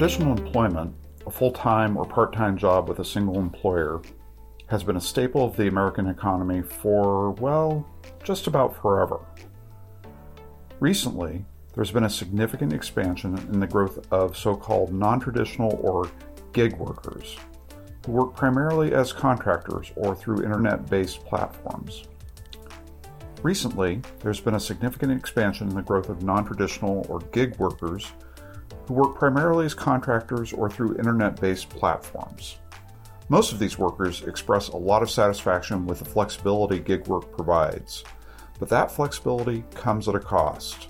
Traditional employment, a full time or part time job with a single employer, has been a staple of the American economy for, well, just about forever. Recently, there's been a significant expansion in the growth of so called non traditional or gig workers, who work primarily as contractors or through internet based platforms. Recently, there's been a significant expansion in the growth of non traditional or gig workers who work primarily as contractors or through internet based platforms. Most of these workers express a lot of satisfaction with the flexibility gig work provides, but that flexibility comes at a cost,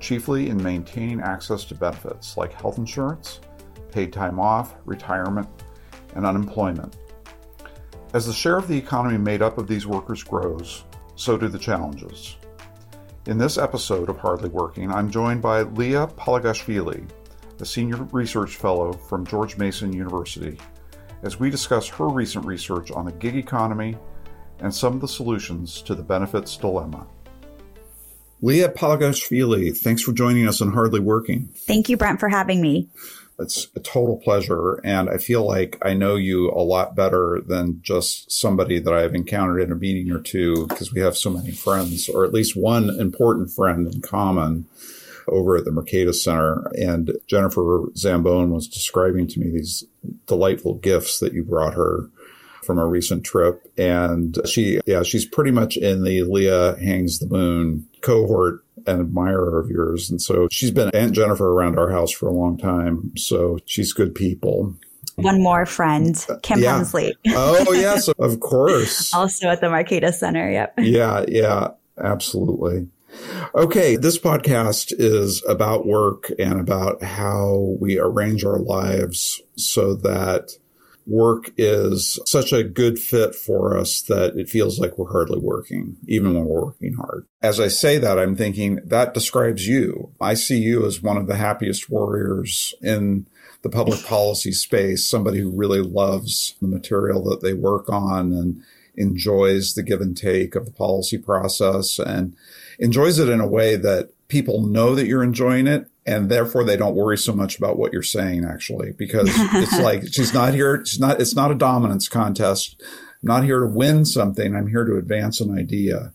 chiefly in maintaining access to benefits like health insurance, paid time off, retirement, and unemployment. As the share of the economy made up of these workers grows, so do the challenges. In this episode of Hardly Working, I'm joined by Liya Palagashvili, a senior research fellow from George Mason University, as we discuss her recent research on the gig economy and some of the solutions to the benefits dilemma. Liya Palagashvili, thanks for joining us on Hardly Working. Thank you, Brent, for having me. It's a total pleasure. And I feel like I know you a lot better than just somebody that I've encountered in a meeting or two because we have so many friends, or at least one important friend in common over at the Mercatus Center. And Jennifer Zambone was describing to me these delightful gifts that you brought her from a recent trip. And she, yeah, she's pretty much in the Liya Hangs the Moon cohort and admirer of yours. And so she's been Aunt Jennifer around our house for a long time. So she's good people. One more friend, uh, Kim yeah. Hemsley. oh, yes, of course. also at the Mercatus Center. Yep. Yeah, yeah, absolutely. Okay, this podcast is about work and about how we arrange our lives so that work is such a good fit for us that it feels like we're hardly working, even when we're working hard. As I say that, I'm thinking that describes you. I see you as one of the happiest warriors in the public policy space, somebody who really loves the material that they work on and enjoys the give and take of the policy process and enjoys it in a way that people know that you're enjoying it and therefore they don't worry so much about what you're saying actually because it's like she's not here she's not it's not a dominance contest. I'm not here to win something i'm here to advance an idea.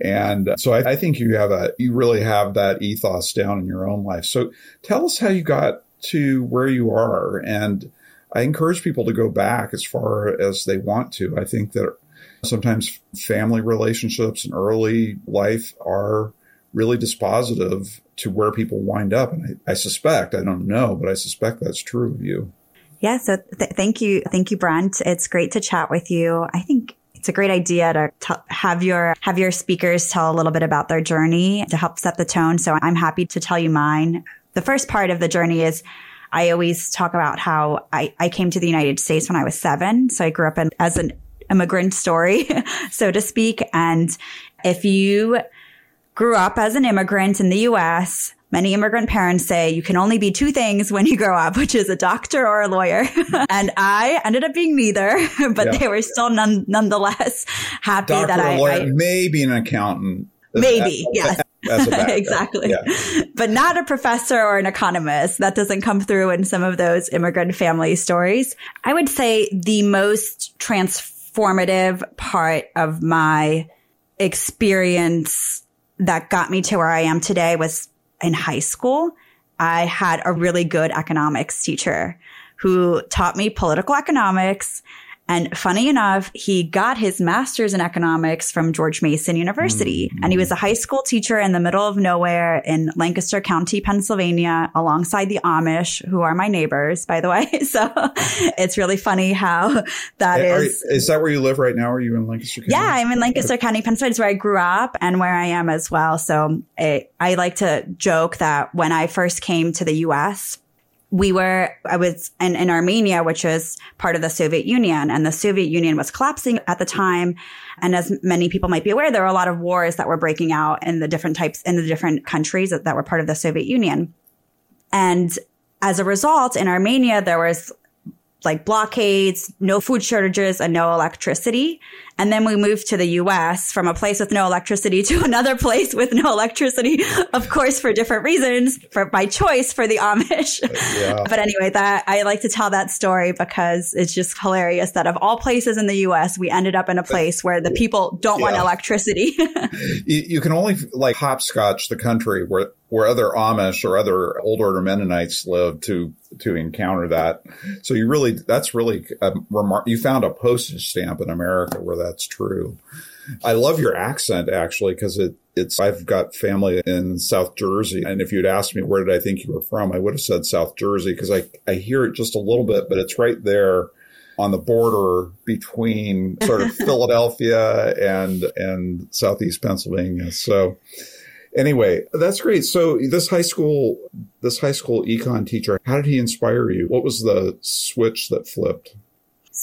And so I, I think you have a you really have that ethos down in your own life. So tell us how you got to where you are and i encourage people to go back as far as they want to. I think that sometimes family relationships and early life are really dispositive to where people wind up. And I, I suspect, I don't know, but I suspect that's true of you. Yeah. So th- thank you. Thank you, Brent. It's great to chat with you. I think it's a great idea to t- have your have your speakers tell a little bit about their journey to help set the tone. So I'm happy to tell you mine. The first part of the journey is I always talk about how I, I came to the United States when I was seven. So I grew up in, as an immigrant story, so to speak. And if you grew up as an immigrant in the US, many immigrant parents say you can only be two things when you grow up, which is a doctor or a lawyer. and I ended up being neither, but yeah. they were still none, nonetheless happy doctor that I, lawyer, I, maybe an accountant. Maybe, yes. exactly. Yeah. But not a professor or an economist. That doesn't come through in some of those immigrant family stories. I would say the most transformative part of my experience that got me to where I am today was in high school. I had a really good economics teacher who taught me political economics and funny enough, he got his master's in economics from George Mason University. Mm-hmm. And he was a high school teacher in the middle of nowhere in Lancaster County, Pennsylvania, alongside the Amish, who are my neighbors, by the way. So it's really funny how that hey, is. is that where you live right now? Are you in Lancaster County? Yeah, I'm in Lancaster County, Pennsylvania. It's where I grew up and where I am as well. So it, I like to joke that when I first came to the US, we were, I was in, in Armenia, which was part of the Soviet Union and the Soviet Union was collapsing at the time. And as many people might be aware, there were a lot of wars that were breaking out in the different types, in the different countries that, that were part of the Soviet Union. And as a result, in Armenia, there was like blockades, no food shortages, and no electricity. And then we moved to the US from a place with no electricity to another place with no electricity, of course, for different reasons, for by choice for the Amish. Yeah. but anyway, that I like to tell that story because it's just hilarious that of all places in the US, we ended up in a place where the people don't yeah. want electricity. you, you can only like hopscotch the country where where other Amish or other old order Mennonites live to to encounter that. So you really that's really um, a remark. You found a postage stamp in America where that's true. I love your accent actually because it it's I've got family in South Jersey, and if you'd asked me where did I think you were from, I would have said South Jersey because I I hear it just a little bit, but it's right there on the border between sort of Philadelphia and and southeast Pennsylvania. So Anyway, that's great. So this high school, this high school econ teacher, how did he inspire you? What was the switch that flipped?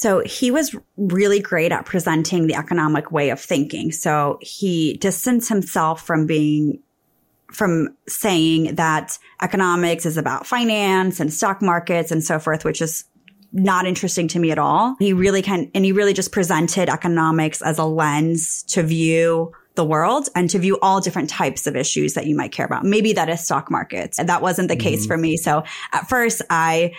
So he was really great at presenting the economic way of thinking. So he distanced himself from being from saying that economics is about finance and stock markets and so forth, which is not interesting to me at all. He really can, and he really just presented economics as a lens to view the world and to view all different types of issues that you might care about. Maybe that is stock markets. And that wasn't the mm-hmm. case for me. So at first I,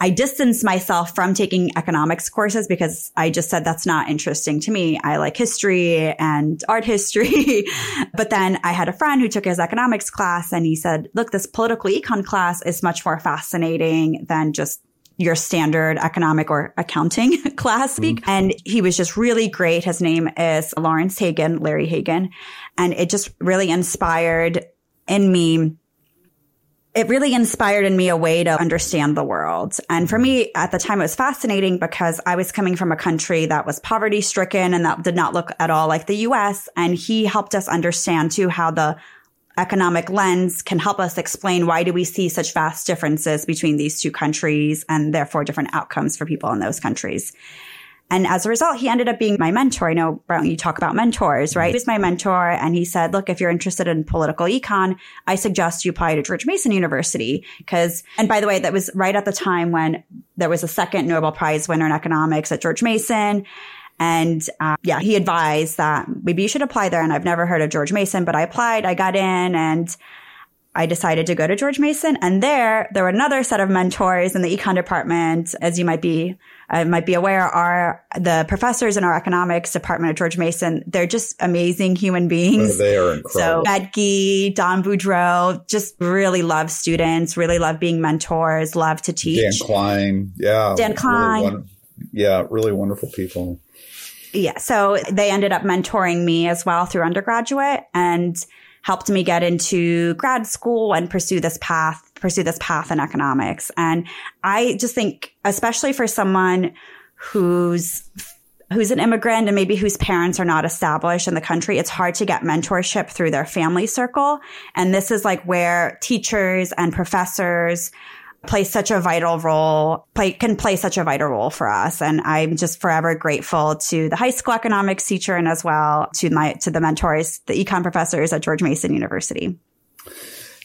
I distanced myself from taking economics courses because I just said that's not interesting to me. I like history and art history. but then I had a friend who took his economics class and he said, look, this political econ class is much more fascinating than just your standard economic or accounting class speak. Mm-hmm. And he was just really great. His name is Lawrence Hagen, Larry Hagen. And it just really inspired in me it really inspired in me a way to understand the world. And for me at the time, it was fascinating because I was coming from a country that was poverty stricken and that did not look at all like the US. And he helped us understand too how the economic lens can help us explain why do we see such vast differences between these two countries and therefore different outcomes for people in those countries. And as a result, he ended up being my mentor. I know, Brown, you talk about mentors, right? He was my mentor. And he said, look, if you're interested in political econ, I suggest you apply to George Mason University. Cause, and by the way, that was right at the time when there was a second Nobel Prize winner in economics at George Mason. And uh, yeah, he advised that maybe you should apply there. And I've never heard of George Mason, but I applied, I got in and I decided to go to George Mason. And there, there were another set of mentors in the econ department, as you might be, uh, might be aware, are the professors in our economics department at George Mason. They're just amazing human beings. Oh, they are incredible. So Edgy, Don Boudreaux, just really love students, really love being mentors, love to teach. Dan Klein. Yeah. Dan Klein. Really yeah. Really wonderful people yeah, so they ended up mentoring me as well through undergraduate and helped me get into grad school and pursue this path, pursue this path in economics. And I just think, especially for someone who's who's an immigrant and maybe whose parents are not established in the country, it's hard to get mentorship through their family circle. And this is like where teachers and professors play such a vital role, play, can play such a vital role for us. And I'm just forever grateful to the high school economics teacher and as well to my, to the mentors, the econ professors at George Mason University.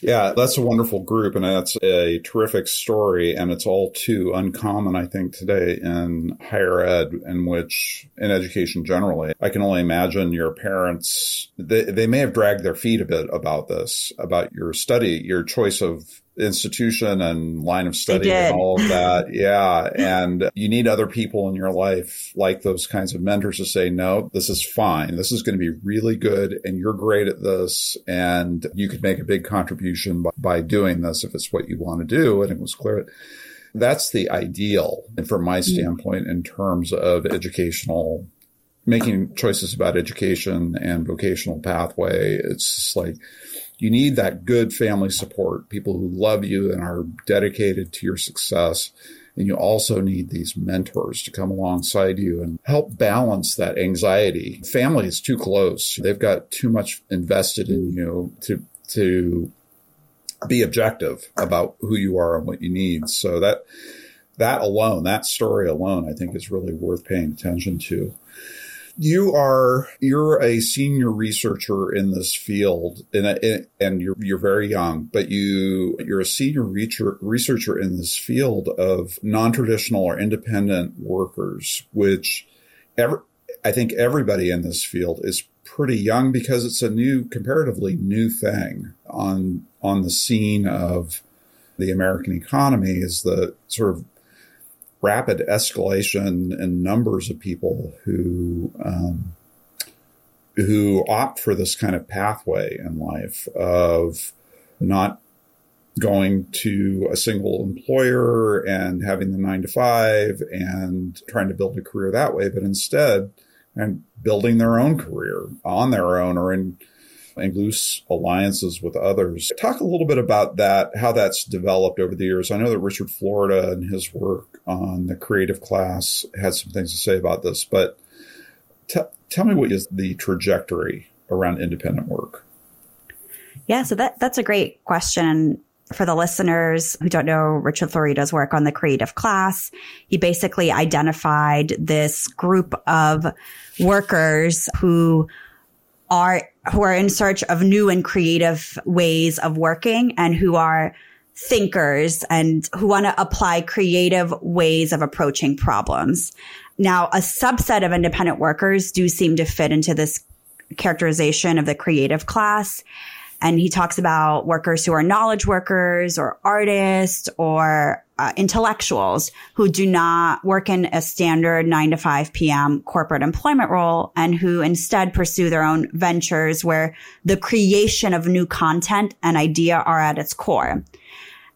Yeah, that's a wonderful group and that's a terrific story. And it's all too uncommon, I think, today in higher ed, in which, in education generally. I can only imagine your parents, they, they may have dragged their feet a bit about this, about your study, your choice of institution and line of study and all of that. Yeah. And you need other people in your life, like those kinds of mentors to say, no, this is fine. This is going to be really good. And you're great at this. And you could make a big contribution by, by doing this if it's what you want to do. And it was clear. That's the ideal. And from my mm-hmm. standpoint, in terms of educational making choices about education and vocational pathway, it's just like, you need that good family support, people who love you and are dedicated to your success. And you also need these mentors to come alongside you and help balance that anxiety. Family is too close. They've got too much invested in you to, to be objective about who you are and what you need. So that, that alone, that story alone, I think is really worth paying attention to you are you're a senior researcher in this field and and you're you're very young but you you're a senior researcher researcher in this field of non-traditional or independent workers which ever I think everybody in this field is pretty young because it's a new, comparatively new thing on on the scene of the American economy. Is the sort of rapid escalation in numbers of people who um, who opt for this kind of pathway in life of not going to a single employer and having the nine to five and trying to build a career that way, but instead and building their own career on their own or in, in loose alliances with others. Talk a little bit about that, how that's developed over the years. I know that Richard Florida and his work on the creative class had some things to say about this, but t- tell me what is the trajectory around independent work? Yeah, so that that's a great question for the listeners who don't know Richard Florida's work on the creative class, he basically identified this group of workers who are who are in search of new and creative ways of working and who are thinkers and who want to apply creative ways of approaching problems. Now, a subset of independent workers do seem to fit into this characterization of the creative class. And he talks about workers who are knowledge workers or artists or uh, intellectuals who do not work in a standard 9 to 5 p.m. corporate employment role and who instead pursue their own ventures where the creation of new content and idea are at its core.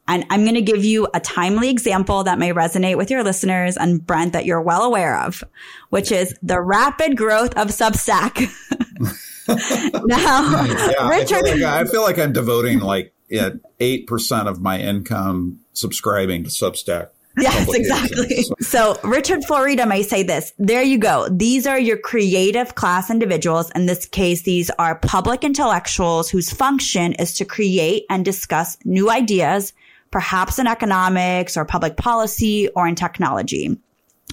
And I'm going to give you a timely example that may resonate with your listeners and Brent that you're well aware of, which is the rapid growth of Substack. now, yeah, Richard, I feel, like, I feel like I'm devoting like eight percent of my income subscribing to Substack. Yes, exactly. So. so Richard Florida may say this. There you go. These are your creative class individuals. In this case, these are public intellectuals whose function is to create and discuss new ideas, perhaps in economics or public policy or in technology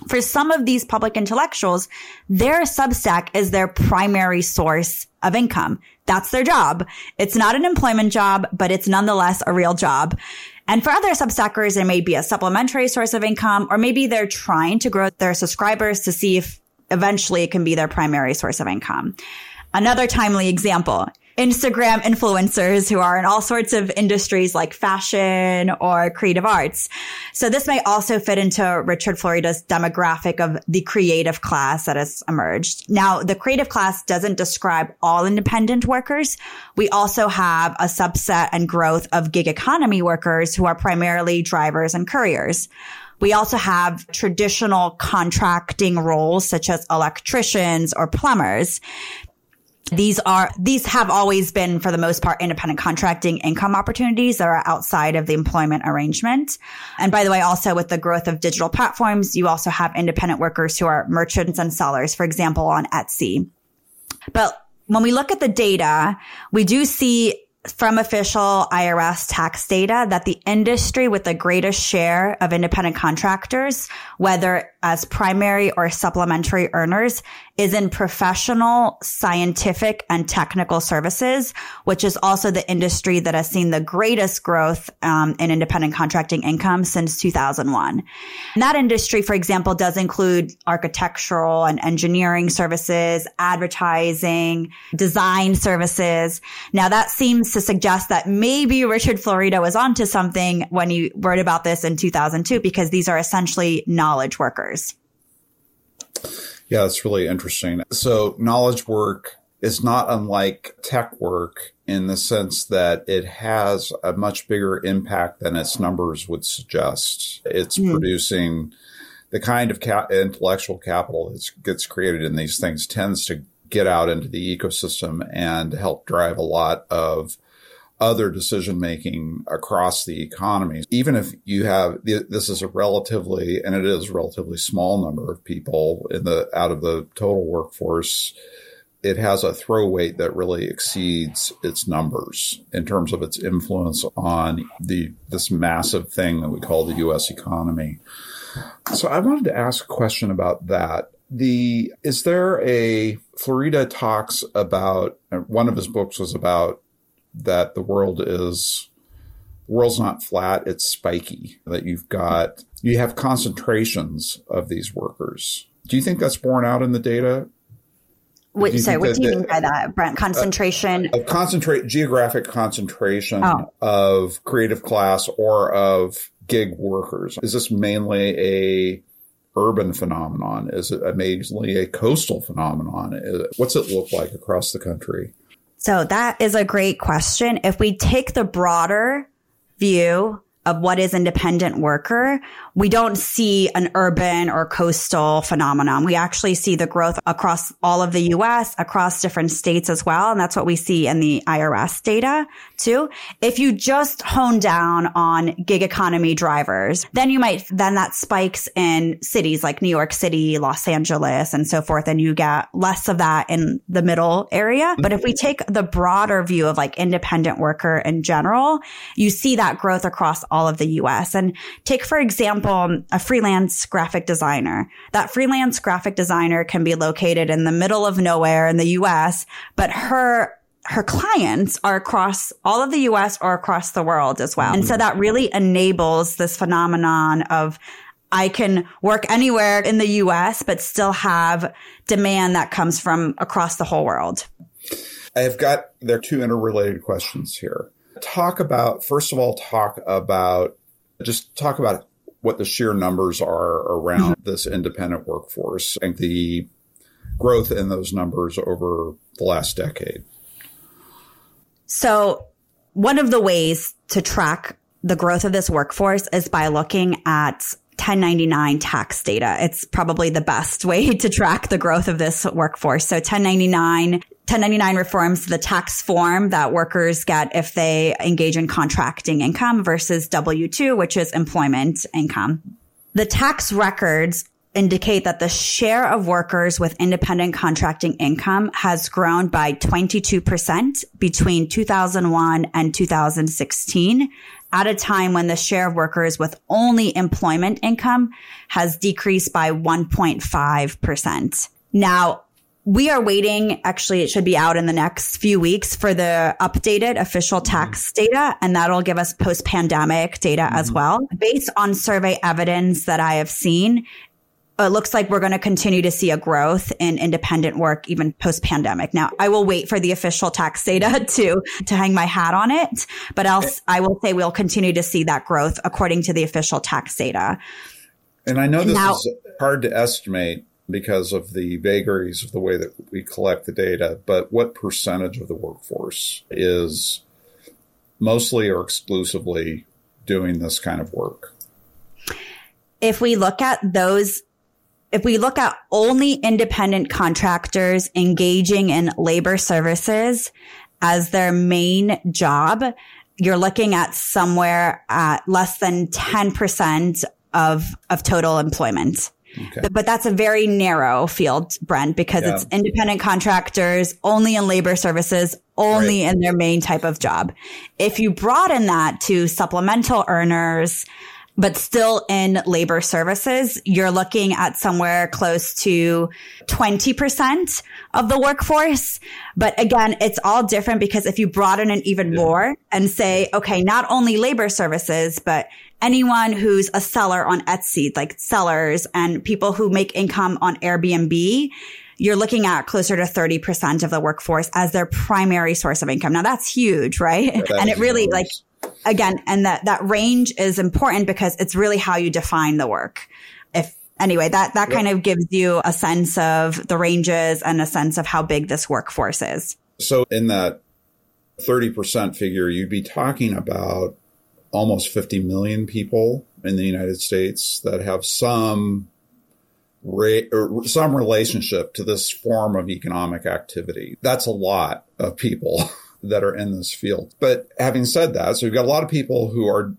for some of these public intellectuals, their Substack is their primary source of income. That's their job. It's not an employment job, but it's nonetheless a real job. And for other Substackers, it may be a supplementary source of income, or maybe they're trying to grow their subscribers to see if eventually it can be their primary source of income. Another timely example. Instagram influencers who are in all sorts of industries like fashion or creative arts. So this may also fit into Richard Florida's demographic of the creative class that has emerged. Now, the creative class doesn't describe all independent workers. We also have a subset and growth of gig economy workers who are primarily drivers and couriers. We also have traditional contracting roles such as electricians or plumbers. These are, these have always been for the most part independent contracting income opportunities that are outside of the employment arrangement. And by the way, also with the growth of digital platforms, you also have independent workers who are merchants and sellers, for example, on Etsy. But when we look at the data, we do see from official IRS tax data that the industry with the greatest share of independent contractors, whether as primary or supplementary earners, is in professional, scientific, and technical services, which is also the industry that has seen the greatest growth um, in independent contracting income since 2001. And that industry, for example, does include architectural and engineering services, advertising, design services. Now that seems to suggest that maybe Richard Florida was onto something when he wrote about this in 2002, because these are essentially knowledge workers. Yeah, it's really interesting. So knowledge work is not unlike tech work in the sense that it has a much bigger impact than its numbers would suggest. It's mm. producing the kind of ca- intellectual capital that gets created in these things tends to get out into the ecosystem and help drive a lot of other decision making across the economy. Even if you have this is a relatively and it is a relatively small number of people in the out of the total workforce, it has a throw weight that really exceeds its numbers in terms of its influence on the this massive thing that we call the US economy. So I wanted to ask a question about that. The is there a Florida talks about one of his books was about that the world is the world's not flat, it's spiky. That you've got you have concentrations of these workers. Do you think that's borne out in the data What, sorry, what do you mean by that, Brent? Concentration? Uh, of concentrate, geographic concentration oh. of creative class or of gig workers. Is this mainly a urban phenomenon? Is it mainly a coastal phenomenon? What's it look like across the country? So that is a great question. If we take the broader view of what is independent worker, we don't see an urban or coastal phenomenon. We actually see the growth across all of the US, across different states as well. And that's what we see in the IRS data too. If you just hone down on gig economy drivers, then you might, then that spikes in cities like New York City, Los Angeles, and so forth. And you get less of that in the middle area. Mm-hmm. But if we take the broader view of like independent worker in general, you see that growth across all of the US. And take, for example, example, a freelance graphic designer. That freelance graphic designer can be located in the middle of nowhere in the US, but her her clients are across all of the US or across the world as well. And so that really enables this phenomenon of I can work anywhere in the US, but still have demand that comes from across the whole world. I have got, there are two interrelated questions here. Talk about, first of all, talk about, just talk about what the sheer numbers are around mm-hmm. this independent workforce and the growth in those numbers over the last decade. So, one of the ways to track the growth of this workforce is by looking at 1099 tax data. It's probably the best way to track the growth of this workforce. So 1099 1099 reforms the tax form that workers get if they engage in contracting income versus W2, which is employment income. The tax records indicate that the share of workers with independent contracting income has grown by 22% between 2001 and 2016 at a time when the share of workers with only employment income has decreased by 1.5%. Now, we are waiting. Actually, it should be out in the next few weeks for the updated official tax mm-hmm. data, and that'll give us post pandemic data mm-hmm. as well. Based on survey evidence that I have seen, it looks like we're going to continue to see a growth in independent work even post pandemic. Now, I will wait for the official tax data to to hang my hat on it, but else I will say we'll continue to see that growth according to the official tax data. And I know this now, is hard to estimate because of the vagaries of the way that we collect the data, but what percentage of the workforce is mostly or exclusively doing this kind of work? If we look at those, if we look at only independent contractors engaging in labor services as their main job, you're looking at somewhere at less than 10% of, of total employment. Okay. But, but, that's a very narrow field, Brent, because yeah. it's independent contractors only in labor services, only right. in their main type of job. If you broaden that to supplemental earners, but still in labor services, you're looking at somewhere close to 20% of the workforce. But again, it's all different because if you broaden it even yeah. more and say, okay, not only labor services, but anyone who's a seller on Etsy, like sellers and people who make income on Airbnb, you're looking at closer to 30% of the workforce as their primary source of income. Now that's huge, right? Yeah, and it really like, again, and that, that range is important because it's really how you define the work. If anyway, that, that kind of gives you a sense of the ranges and a sense of how big this workforce is. So in that 30% figure, you'd be talking about almost 50 million people in the United States that have some or some relationship to this form of economic activity. That's a lot of people that are in this field. But having said that, so we've got a lot of people who are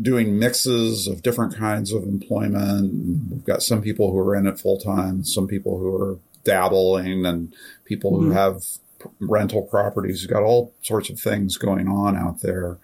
doing mixes of different kinds of employment. We've got some people who are in it full time, some people who are dabbling, and people mm-hmm. who have rental properties. We've got all sorts of things going on out there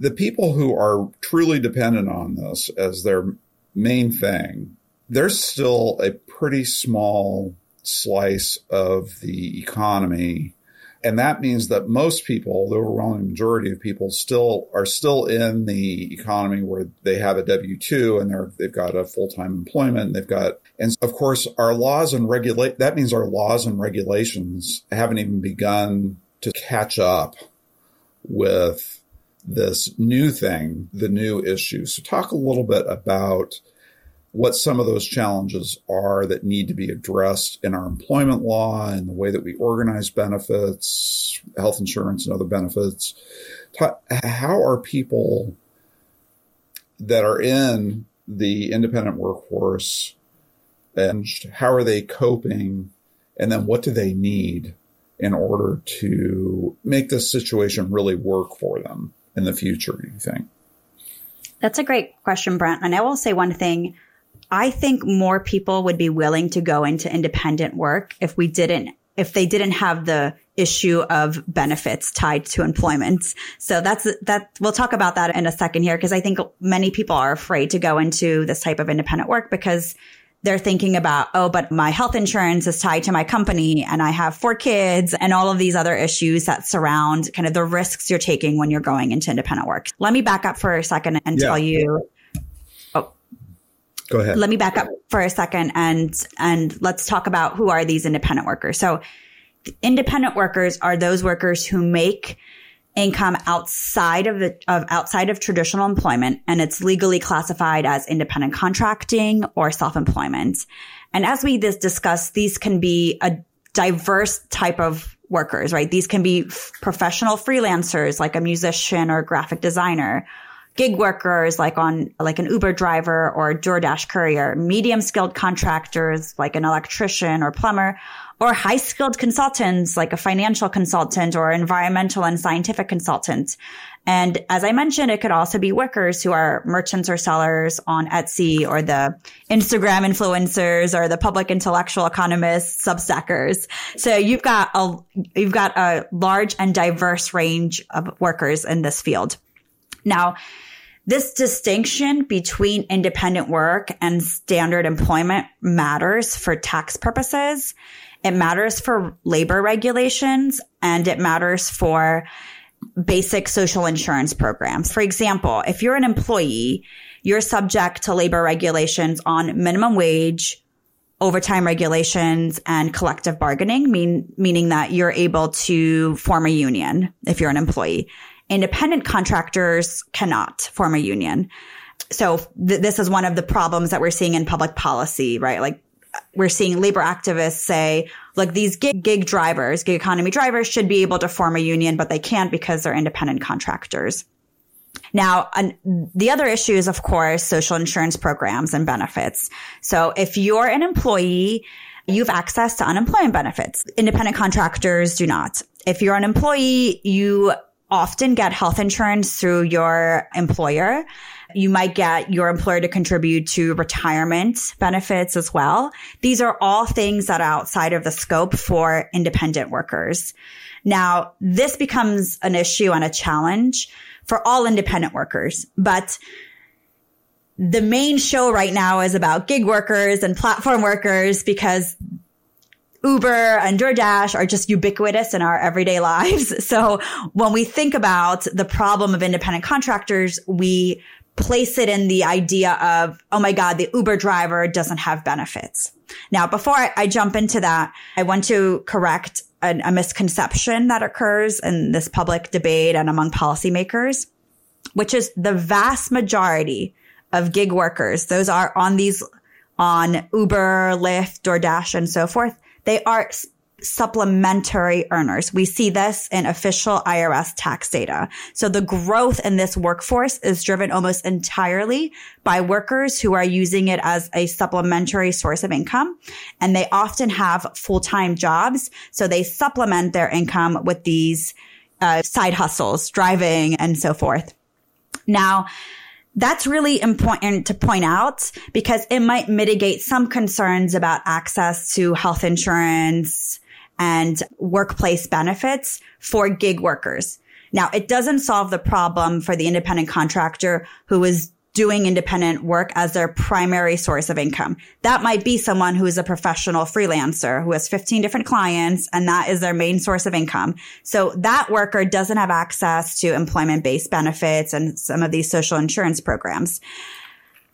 the people who are truly dependent on this as their main thing, there's still a pretty small slice of the economy And that means that most people, the overwhelming majority of people still are still in the economy where they have a W-2 and they're, they've got a full-time employment. They've got, and of course our laws and regulate, that means our laws and regulations haven't even begun to catch up with this new thing, the new issue. So talk a little bit about what some of those challenges are that need to be addressed in our employment law and the way that we organize benefits, health insurance, and other benefits. How are people that are in the independent workforce and how are they coping? And then what do they need in order to make this situation really work for them in the future, you think? That's a great question, Brent. And I will say one thing I think more people would be willing to go into independent work if we didn't, if they didn't have the issue of benefits tied to employment. So that's, that we'll talk about that in a second here because I think many people are afraid to go into this type of independent work because they're thinking about, oh, but my health insurance is tied to my company and I have four kids and all of these other issues that surround kind of the risks you're taking when you're going into independent work. Let me back up for a second and yeah. tell you oh, Go ahead. Let me back up for a second and and let's talk about who are these independent workers. So independent workers are those workers who make income outside of the of outside of traditional employment and it's legally classified as independent contracting or self-employment. And as we this discuss, these can be a diverse type of workers, right? These can be f- professional freelancers like a musician or graphic designer gig workers like on like an Uber driver or DoorDash courier, medium skilled contractors like an electrician or plumber, or high skilled consultants like a financial consultant or environmental and scientific consultant. And as I mentioned, it could also be workers who are merchants or sellers on Etsy or the Instagram influencers or the public intellectual economists, substackers. So you've got a, you've got a large and diverse range of workers in this field. Now, this distinction between independent work and standard employment matters for tax purposes. It matters for labor regulations and it matters for basic social insurance programs. For example, if you're an employee, you're subject to labor regulations on minimum wage, overtime regulations and collective bargaining, mean, meaning that you're able to form a union if you're an employee. Independent contractors cannot form a union. So th- this is one of the problems that we're seeing in public policy, right? Like we're seeing labor activists say, like these gig, gig drivers, gig economy drivers should be able to form a union, but they can't because they're independent contractors. Now, an, the other issue is, of course, social insurance programs and benefits. So if you're an employee, you've access to unemployment benefits. Independent contractors do not. If you're an employee, you often get health insurance through your employer. You might get your employer to contribute to retirement benefits as well. These are all things that are outside of the scope for independent workers. Now, this becomes an issue and a challenge for all independent workers, but the main show right now is about gig workers and platform workers because Uber and DoorDash are just ubiquitous in our everyday lives. So when we think about the problem of independent contractors, we place it in the idea of, oh my God, the Uber driver doesn't have benefits. Now, before I, I jump into that, I want to correct a, a misconception that occurs in this public debate and among policymakers, which is the vast majority of gig workers, those are on these, on Uber, Lyft, DoorDash, and so forth they are supplementary earners. We see this in official IRS tax data. So the growth in this workforce is driven almost entirely by workers who are using it as a supplementary source of income. And they often have full-time jobs. So they supplement their income with these uh, side hustles, driving and so forth. Now, that's really important to point out because it might mitigate some concerns about access to health insurance and workplace benefits for gig workers. Now, it doesn't solve the problem for the independent contractor who is doing independent work as their primary source of income. That might be someone who is a professional freelancer who has 15 different clients and that is their main source of income. So that worker doesn't have access to employment based benefits and some of these social insurance programs.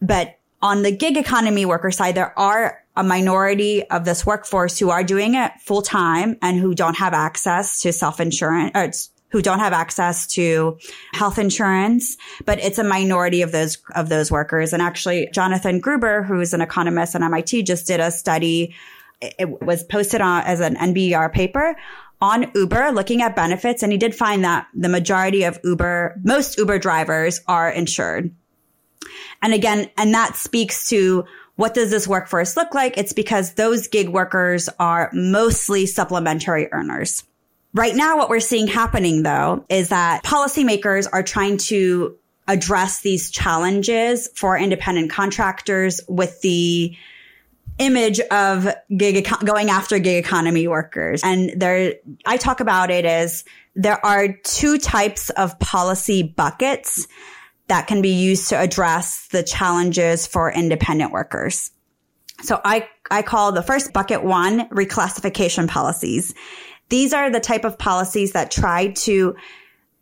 But on the gig economy worker side, there are a minority of this workforce who are doing it full time and who don't have access to self insurance uh, who don't have access to health insurance, but it's a minority of those, of those workers. And actually, Jonathan Gruber, who's an economist at MIT, just did a study. It was posted on as an NBER paper on Uber looking at benefits. And he did find that the majority of Uber, most Uber drivers are insured. And again, and that speaks to what does this workforce look like? It's because those gig workers are mostly supplementary earners. Right now, what we're seeing happening though is that policymakers are trying to address these challenges for independent contractors with the image of gig going after gig economy workers. And there, I talk about it as there are two types of policy buckets that can be used to address the challenges for independent workers. So I, I call the first bucket one reclassification policies. These are the type of policies that try to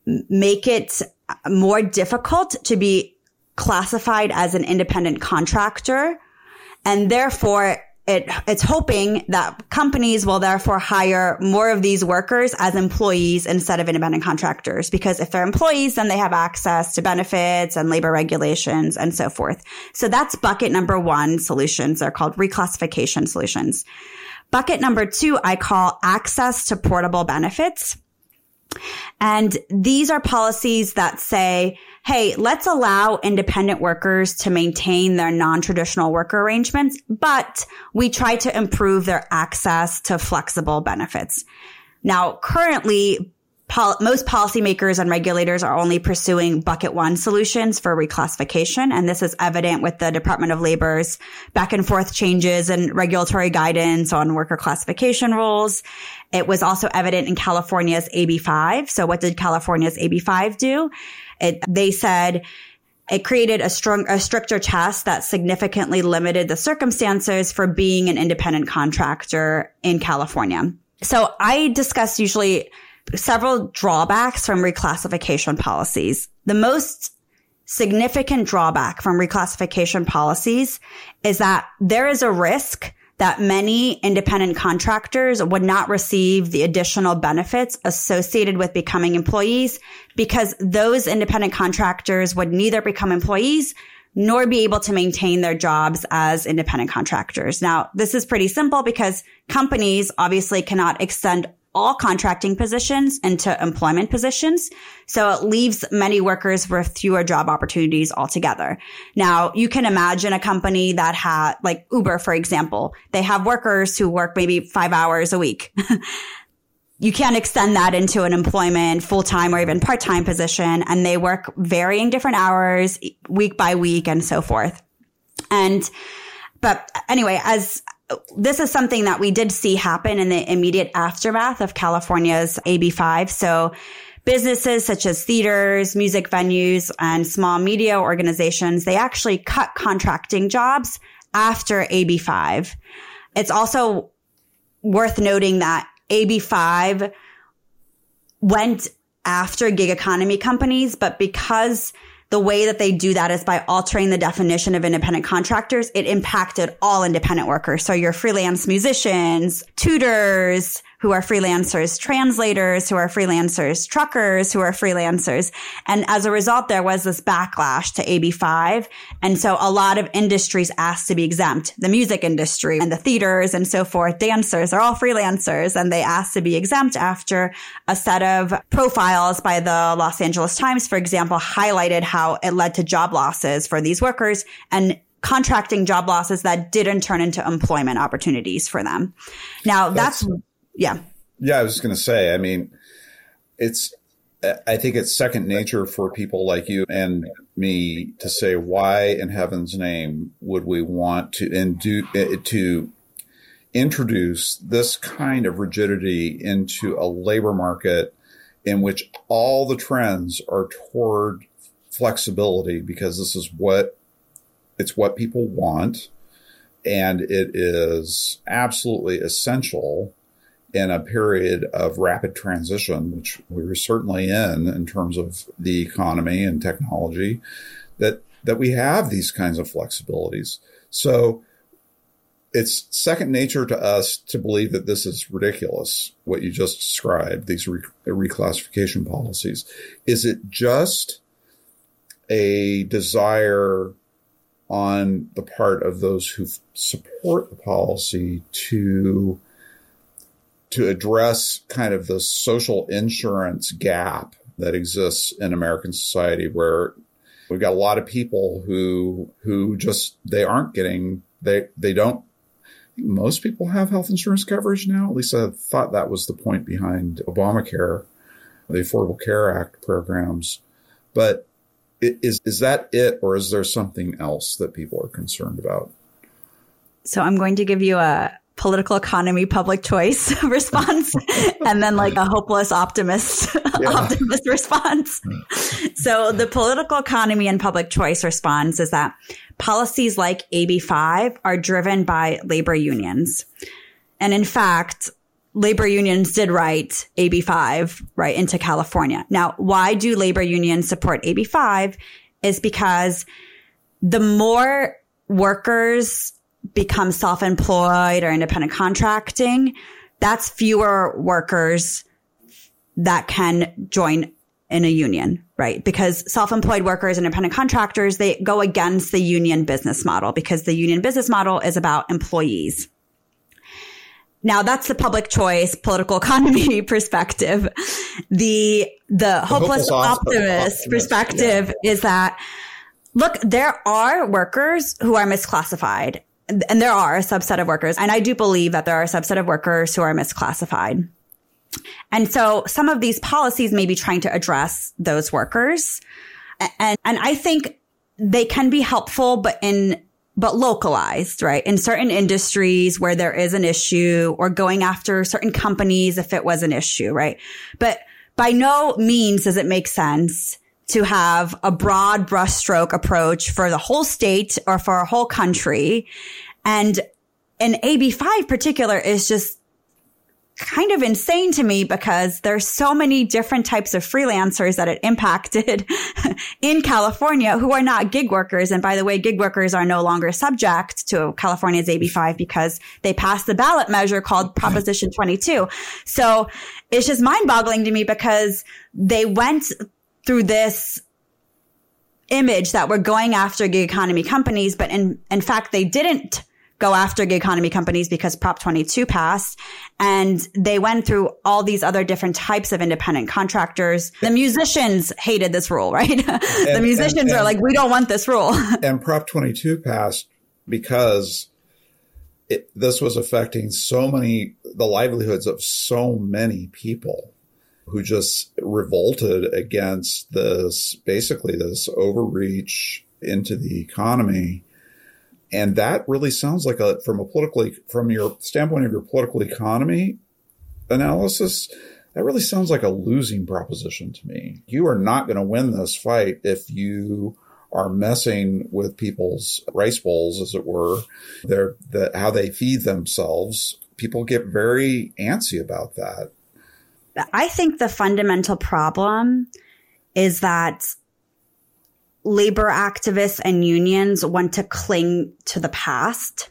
make it more difficult to be classified as an independent contractor. And therefore it, it's hoping that companies will therefore hire more of these workers as employees instead of independent contractors. Because if they're employees, then they have access to benefits and labor regulations and so forth. So that's bucket number one solutions. They're called reclassification solutions. Bucket number two, I call access to portable benefits. And these are policies that say, Hey, let's allow independent workers to maintain their non-traditional work arrangements, but we try to improve their access to flexible benefits. Now, currently, Pol- most policymakers and regulators are only pursuing bucket one solutions for reclassification. And this is evident with the Department of Labor's back and forth changes and regulatory guidance on worker classification rules. It was also evident in California's AB5. So what did California's AB5 do? It, they said, it created a strong, a stricter test that significantly limited the circumstances for being an independent contractor in California. So I discuss usually several drawbacks from reclassification policies. The most significant drawback from reclassification policies is that there is a risk that many independent contractors would not receive the additional benefits associated with becoming employees because those independent contractors would neither become employees nor be able to maintain their jobs as independent contractors. Now, this is pretty simple because companies obviously cannot extend all contracting positions into employment positions. So it leaves many workers with fewer job opportunities altogether. Now you can imagine a company that had like Uber, for example, they have workers who work maybe five hours a week. you can't extend that into an employment full-time or even part-time position and they work varying different hours week by week and so forth. And but anyway, as this is something that we did see happen in the immediate aftermath of California's AB5. So businesses such as theaters, music venues, and small media organizations, they actually cut contracting jobs after AB5. It's also worth noting that AB5 went after gig economy companies, but because the way that they do that is by altering the definition of independent contractors. It impacted all independent workers. So your freelance musicians, tutors, who are freelancers, translators who are freelancers, truckers who are freelancers. And as a result, there was this backlash to AB5. And so a lot of industries asked to be exempt. The music industry and the theaters and so forth, dancers are all freelancers and they asked to be exempt after a set of profiles by the Los Angeles Times, for example, highlighted how it led to job losses for these workers and contracting job losses that didn't turn into employment opportunities for them. Now that's, that's yeah. Yeah, I was just going to say, I mean, it's, I think it's second nature for people like you and me to say, why in heaven's name would we want to indu- eh, to introduce this kind of rigidity into a labor market in which all the trends are toward flexibility because this is what it's what people want and it is absolutely essential in a period of rapid transition, which we're certainly in in terms of the economy and technology, that that we have these kinds of flexibilities. So it's second nature to us to believe that this is ridiculous, what you just described, these re- reclassification policies. Is it just a desire on the part of those who support the policy to to address kind of the social insurance gap that exists in American society where we've got a lot of people who who just they aren't getting they they don't most people have health insurance coverage now. At least I thought that was the point behind Obamacare, the Affordable Care Act programs. But is is that it, or is there something else that people are concerned about? So I'm going to give you a political economy public choice response and then like a hopeless optimist yeah. optimist response. so the political economy and public choice response is that policies like AB5 are driven by labor unions. And in fact, labor unions did write AB5 right into California. Now, why do labor unions support AB5 is because the more workers become self-employed or independent contracting, that's fewer workers that can join in a union, right? Because self-employed workers and independent contractors, they go against the union business model because the union business model is about employees. Now that's the public choice political economy perspective. The, the hopeless, hopeless optimist, optimist, perspective yeah. is that, look, there are workers who are misclassified and there are a subset of workers. And I do believe that there are a subset of workers who are misclassified. And so some of these policies may be trying to address those workers. And, and I think they can be helpful, but in, but localized, right? In certain industries where there is an issue or going after certain companies if it was an issue, right? But by no means does it make sense to have a broad brushstroke approach for the whole state or for a whole country. And an AB5 particular is just kind of insane to me because there's so many different types of freelancers that it impacted in California who are not gig workers. And by the way, gig workers are no longer subject to California's AB5 because they passed the ballot measure called Proposition 22. So it's just mind boggling to me because they went through this image that we're going after gig economy companies, but in, in fact, they didn't go after gig economy companies because Prop 22 passed and they went through all these other different types of independent contractors. The musicians hated this rule, right? And, the musicians and, and, are like, we don't want this rule. and Prop 22 passed because it, this was affecting so many, the livelihoods of so many people who just revolted against this, basically this overreach into the economy. And that really sounds like a, from a politically, from your standpoint of your political economy analysis, that really sounds like a losing proposition to me. You are not going to win this fight if you are messing with people's rice bowls, as it were. They're the, how they feed themselves. People get very antsy about that. I think the fundamental problem is that labor activists and unions want to cling to the past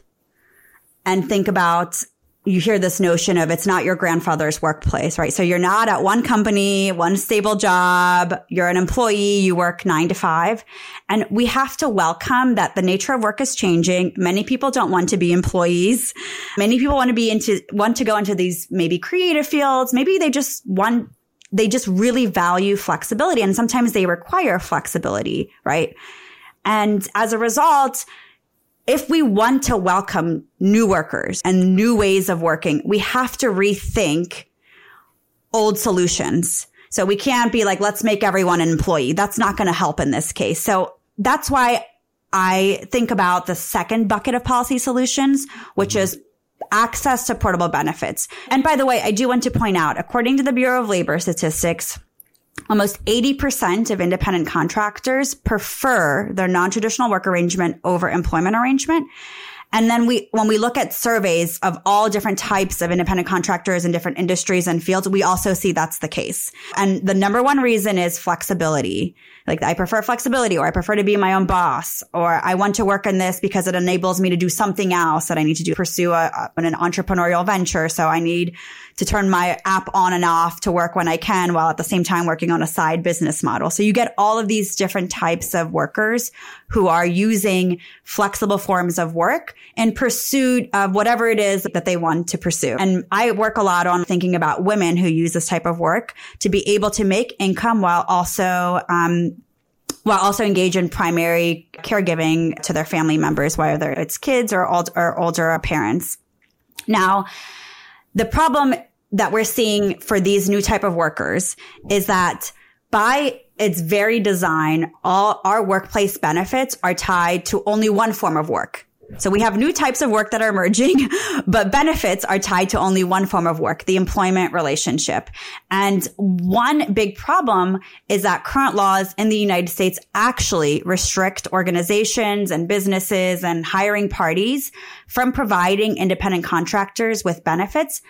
and think about you hear this notion of it's not your grandfather's workplace, right? So you're not at one company, one stable job. You're an employee. You work nine to five. And we have to welcome that the nature of work is changing. Many people don't want to be employees. Many people want to be into, want to go into these maybe creative fields. Maybe they just want, they just really value flexibility and sometimes they require flexibility, right? And as a result, if we want to welcome new workers and new ways of working, we have to rethink old solutions. So we can't be like, let's make everyone an employee. That's not going to help in this case. So that's why I think about the second bucket of policy solutions, which is access to portable benefits. And by the way, I do want to point out, according to the Bureau of Labor Statistics, almost 80% of independent contractors prefer their non-traditional work arrangement over employment arrangement. And then we, when we look at surveys of all different types of independent contractors in different industries and fields, we also see that's the case. And the number one reason is flexibility. Like I prefer flexibility or I prefer to be my own boss or I want to work in this because it enables me to do something else that I need to do, pursue a, an entrepreneurial venture. So I need to turn my app on and off to work when I can while at the same time working on a side business model. So you get all of these different types of workers who are using flexible forms of work in pursuit of whatever it is that they want to pursue. And I work a lot on thinking about women who use this type of work to be able to make income while also, um, while also engage in primary caregiving to their family members, whether it's kids or, old, or older parents. Now, the problem that we're seeing for these new type of workers is that by its very design, all our workplace benefits are tied to only one form of work. So we have new types of work that are emerging, but benefits are tied to only one form of work, the employment relationship. And one big problem is that current laws in the United States actually restrict organizations and businesses and hiring parties from providing independent contractors with benefits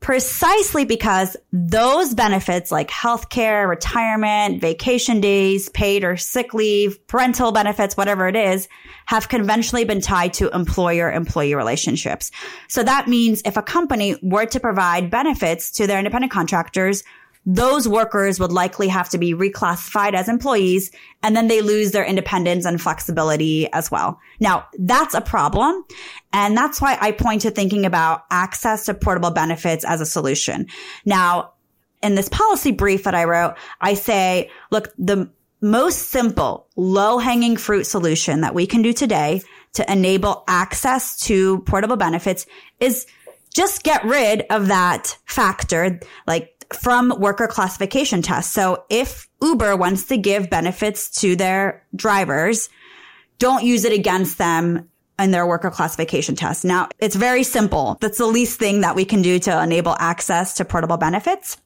precisely because those benefits like healthcare, retirement, vacation days, paid or sick leave, parental benefits, whatever it is, have conventionally been tied to employer employee relationships. So that means if a company were to provide benefits to their independent contractors, those workers would likely have to be reclassified as employees and then they lose their independence and flexibility as well. Now that's a problem. And that's why I point to thinking about access to portable benefits as a solution. Now, in this policy brief that I wrote, I say, look, the most simple, low hanging fruit solution that we can do today to enable access to portable benefits is just get rid of that factor, like from worker classification tests. So if Uber wants to give benefits to their drivers, don't use it against them in their worker classification test. Now, it's very simple. That's the least thing that we can do to enable access to portable benefits.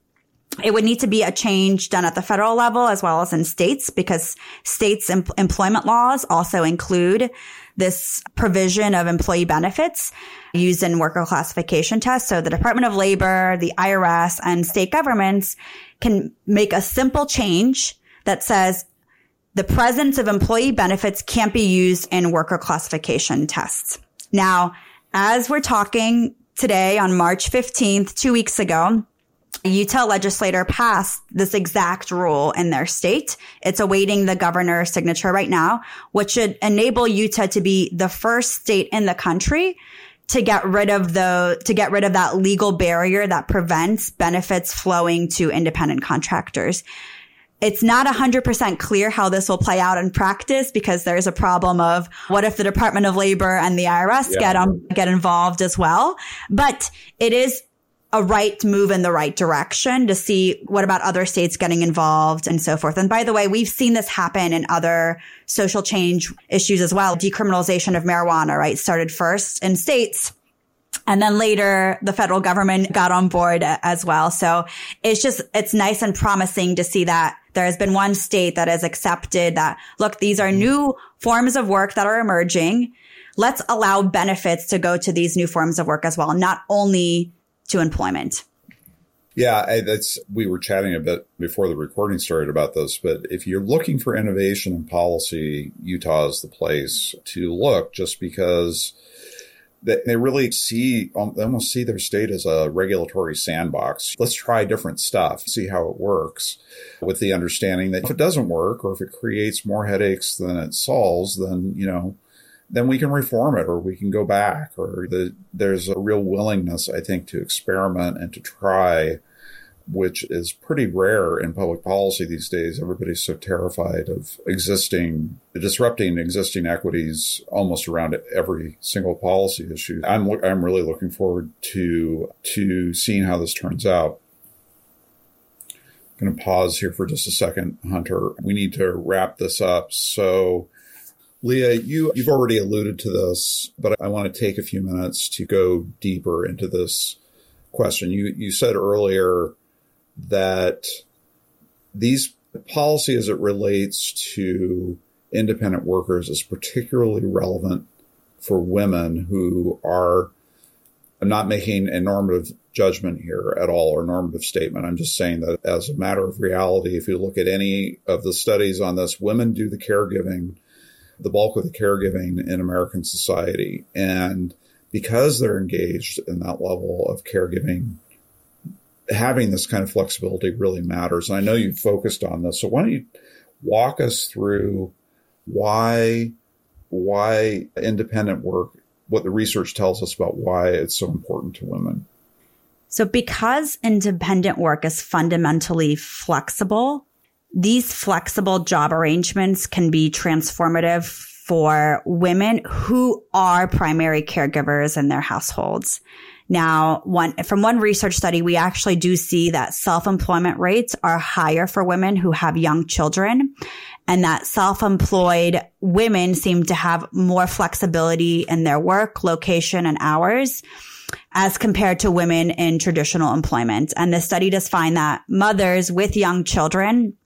It would need to be a change done at the federal level as well as in states because states' em- employment laws also include this provision of employee benefits used in worker classification tests. So the Department of Labor, the IRS, and state governments can make a simple change that says the presence of employee benefits can't be used in worker classification tests. Now, as we're talking today on March 15th, two weeks ago, Utah legislator passed this exact rule in their state. It's awaiting the governor's signature right now, which should enable Utah to be the first state in the country to get rid of the, to get rid of that legal barrier that prevents benefits flowing to independent contractors. It's not 100% clear how this will play out in practice because there's a problem of what if the Department of Labor and the IRS yeah. get um, get involved as well. But it is a right move in the right direction to see what about other states getting involved and so forth. And by the way, we've seen this happen in other social change issues as well. Decriminalization of marijuana, right? Started first in states. And then later the federal government got on board as well. So it's just, it's nice and promising to see that there has been one state that has accepted that, look, these are new forms of work that are emerging. Let's allow benefits to go to these new forms of work as well, not only to employment. Yeah, that's we were chatting a bit before the recording started about this, but if you're looking for innovation in policy, Utah is the place to look just because they really see um, they almost see their state as a regulatory sandbox. Let's try different stuff, see how it works with the understanding that if it doesn't work or if it creates more headaches than it solves, then, you know, then we can reform it or we can go back or the, there's a real willingness, I think, to experiment and to try, which is pretty rare in public policy these days. Everybody's so terrified of existing, disrupting existing equities almost around every single policy issue. I'm, I'm really looking forward to, to seeing how this turns out. I'm going to pause here for just a second, Hunter. We need to wrap this up. So, Liya, you, you've already alluded to this, but I want to take a few minutes to go deeper into this question. You, you said earlier that these policy as it relates to independent workers is particularly relevant for women who are I'm not making a normative judgment here at all or normative statement. I'm just saying that as a matter of reality, if you look at any of the studies on this, women do the caregiving, the bulk of the caregiving in American society. And because they're engaged in that level of caregiving, having this kind of flexibility really matters. And I know you've focused on this. So why don't you walk us through why why independent work, what the research tells us about why it's so important to women? So because independent work is fundamentally flexible, these flexible job arrangements can be transformative for women who are primary caregivers in their households. Now, one, from one research study, we actually do see that self-employment rates are higher for women who have young children and that self-employed women seem to have more flexibility in their work, location and hours as compared to women in traditional employment. And the study does find that mothers with young children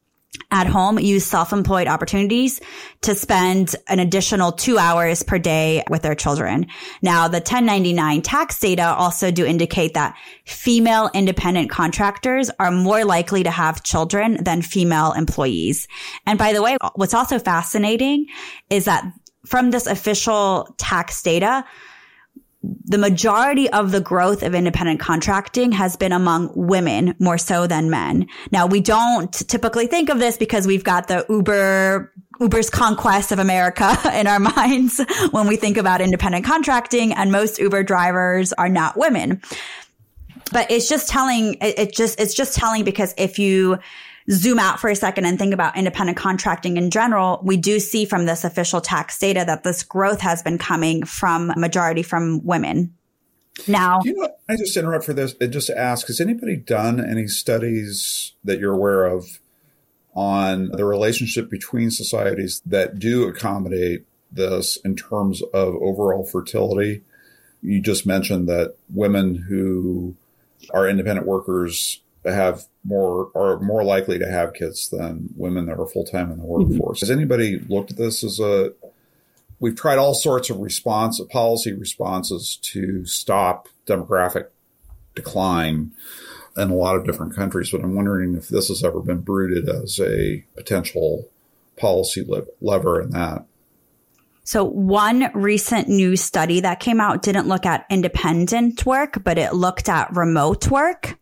at home use self-employed opportunities to spend an additional two hours per day with their children. Now, the 1099 tax data also do indicate that female independent contractors are more likely to have children than female employees. And by the way, what's also fascinating is that from this official tax data, the majority of the growth of independent contracting has been among women more so than men. Now we don't typically think of this because we've got the Uber Uber's conquest of America in our minds when we think about independent contracting and most Uber drivers are not women. But it's just telling, it, it just, it's just telling because if you zoom out for a second and think about independent contracting in general, we do see from this official tax data that this growth has been coming from majority from women. Now, you know, I just interrupt for this and just ask: Has anybody done any studies that you're aware of on the relationship between societies that do accommodate this in terms of overall fertility? You just mentioned that women who are independent workers have more are more likely to have kids than women that are full time in the mm-hmm. workforce. Mm-hmm. Has anybody looked at this as a? We've tried all sorts of response policy responses to stop demographic decline in a lot of different countries, but I'm wondering if this has ever been brooded as a potential policy lever in that. So one recent new study that came out didn't look at independent work, but it looked at remote work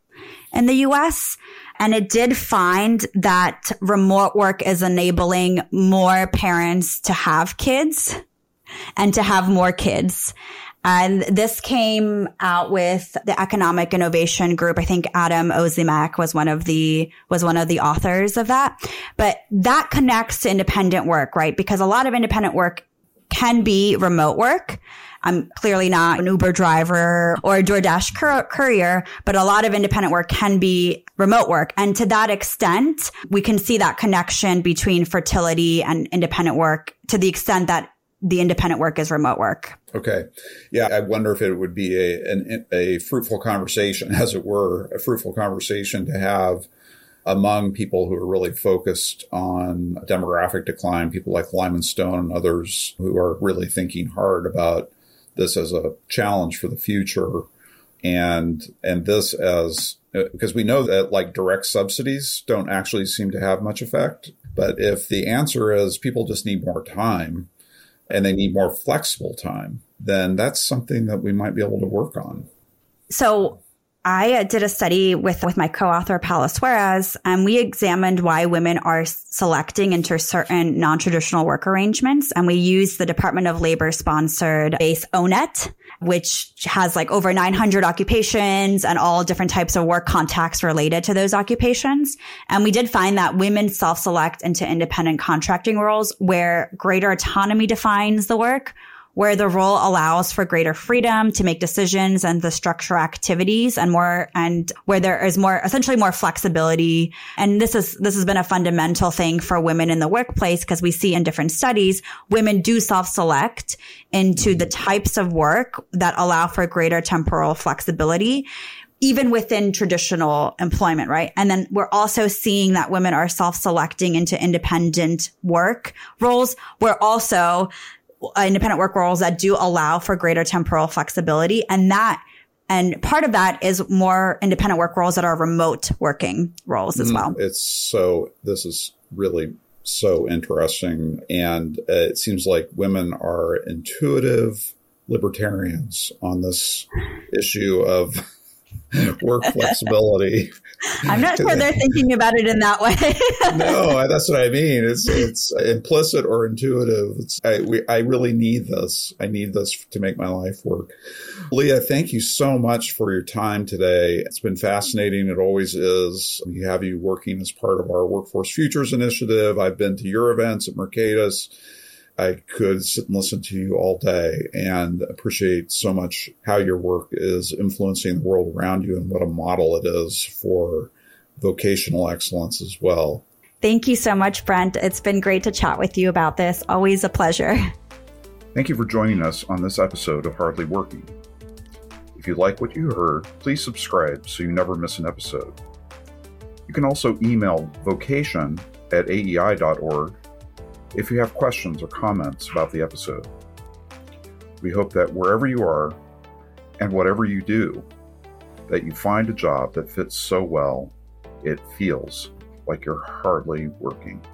in the US. And it did find that remote work is enabling more parents to have kids and to have more kids. And this came out with the Economic Innovation Group. I think Adam Ozimek was one of the, was one of the authors of that. But that connects to independent work, right? Because a lot of independent work can be remote work. I'm clearly not an Uber driver or a DoorDash cur- courier, but a lot of independent work can be remote work. And to that extent, we can see that connection between fertility and independent work to the extent that the independent work is remote work. Okay. Yeah. I wonder if it would be a, an, a fruitful conversation, as it were, a fruitful conversation to have among people who are really focused on demographic decline, people like Lyman Stone and others who are really thinking hard about this as a challenge for the future. And and this as because we know that like direct subsidies don't actually seem to have much effect. But if the answer is people just need more time and they need more flexible time then that's something that we might be able to work on. So I did a study with, with my co-author Paola Suarez, and we examined why women are selecting into certain non-traditional work arrangements. And we used the Department of Labor sponsored base O*NET, which has like over 900 occupations and all different types of work contacts related to those occupations. And we did find that women self-select into independent contracting roles where greater autonomy defines the work where the role allows for greater freedom to make decisions and the structure activities and more, and where there is more, essentially more flexibility. And this is, this has been a fundamental thing for women in the workplace because we see in different studies, women do self-select into the types of work that allow for greater temporal flexibility even within traditional employment, right? And then we're also seeing that women are self-selecting into independent work roles. We're also independent work roles that do allow for greater temporal flexibility. And that, and part of that is more independent work roles that are remote working roles as mm, well. It's so, this is really so interesting. And uh, it seems like women are intuitive libertarians on this issue of work flexibility. I'm not sure they're thinking about it in that way. no, that's what I mean. It's it's implicit or intuitive. It's, I we, I really need this. I need this to make my life work. Liya, thank you so much for your time today. It's been fascinating. It always is. We have you working as part of our Workforce Futures initiative. I've been to your events at Mercatus I could sit and listen to you all day and appreciate so much how your work is influencing the world around you and what a model it is for vocational excellence as well. Thank you so much, Brent. It's been great to chat with you about this. Always a pleasure. Thank you for joining us on this episode of Hardly Working. If you like what you heard, please subscribe so you never miss an episode. You can also email vocation at aei.org if you have questions or comments about the episode. We hope that wherever you are and whatever you do, that you find a job that fits so well it feels like you're hardly working.